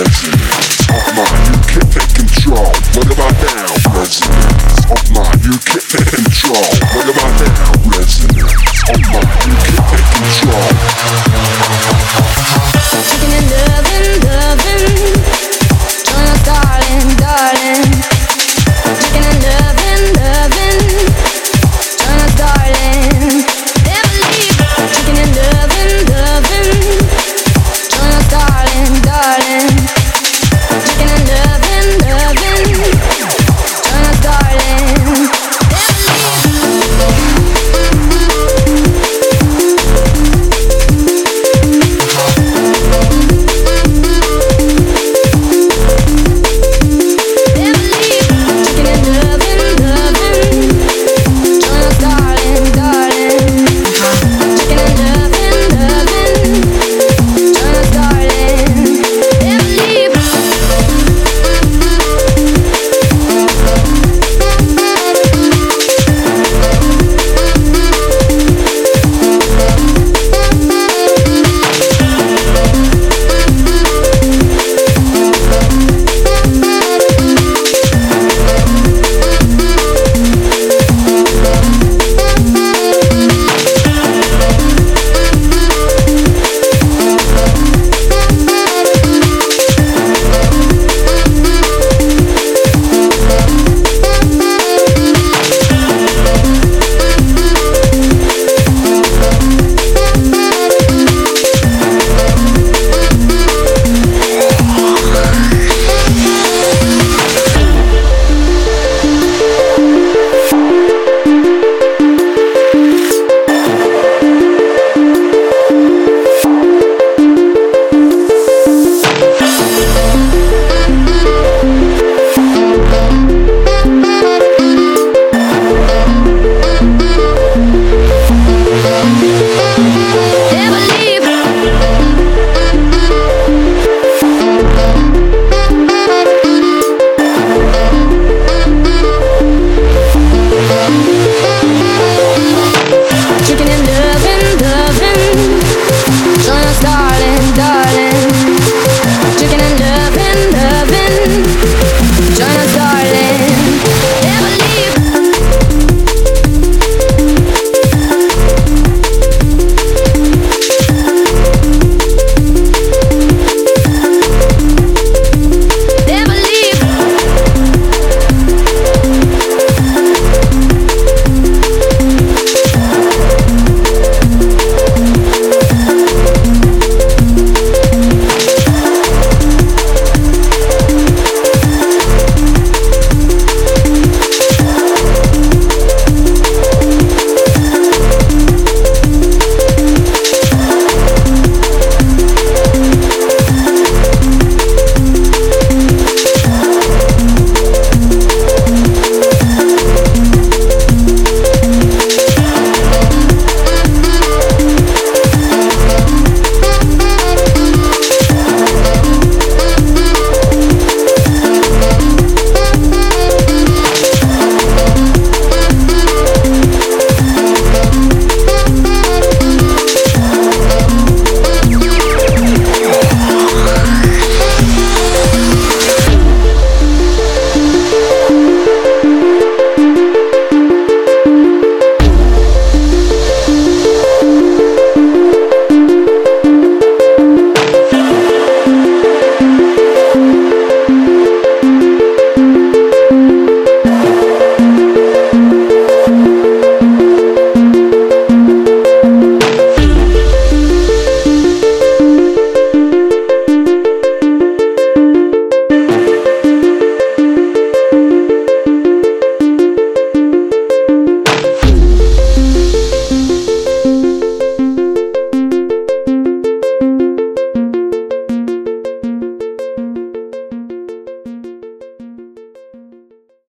of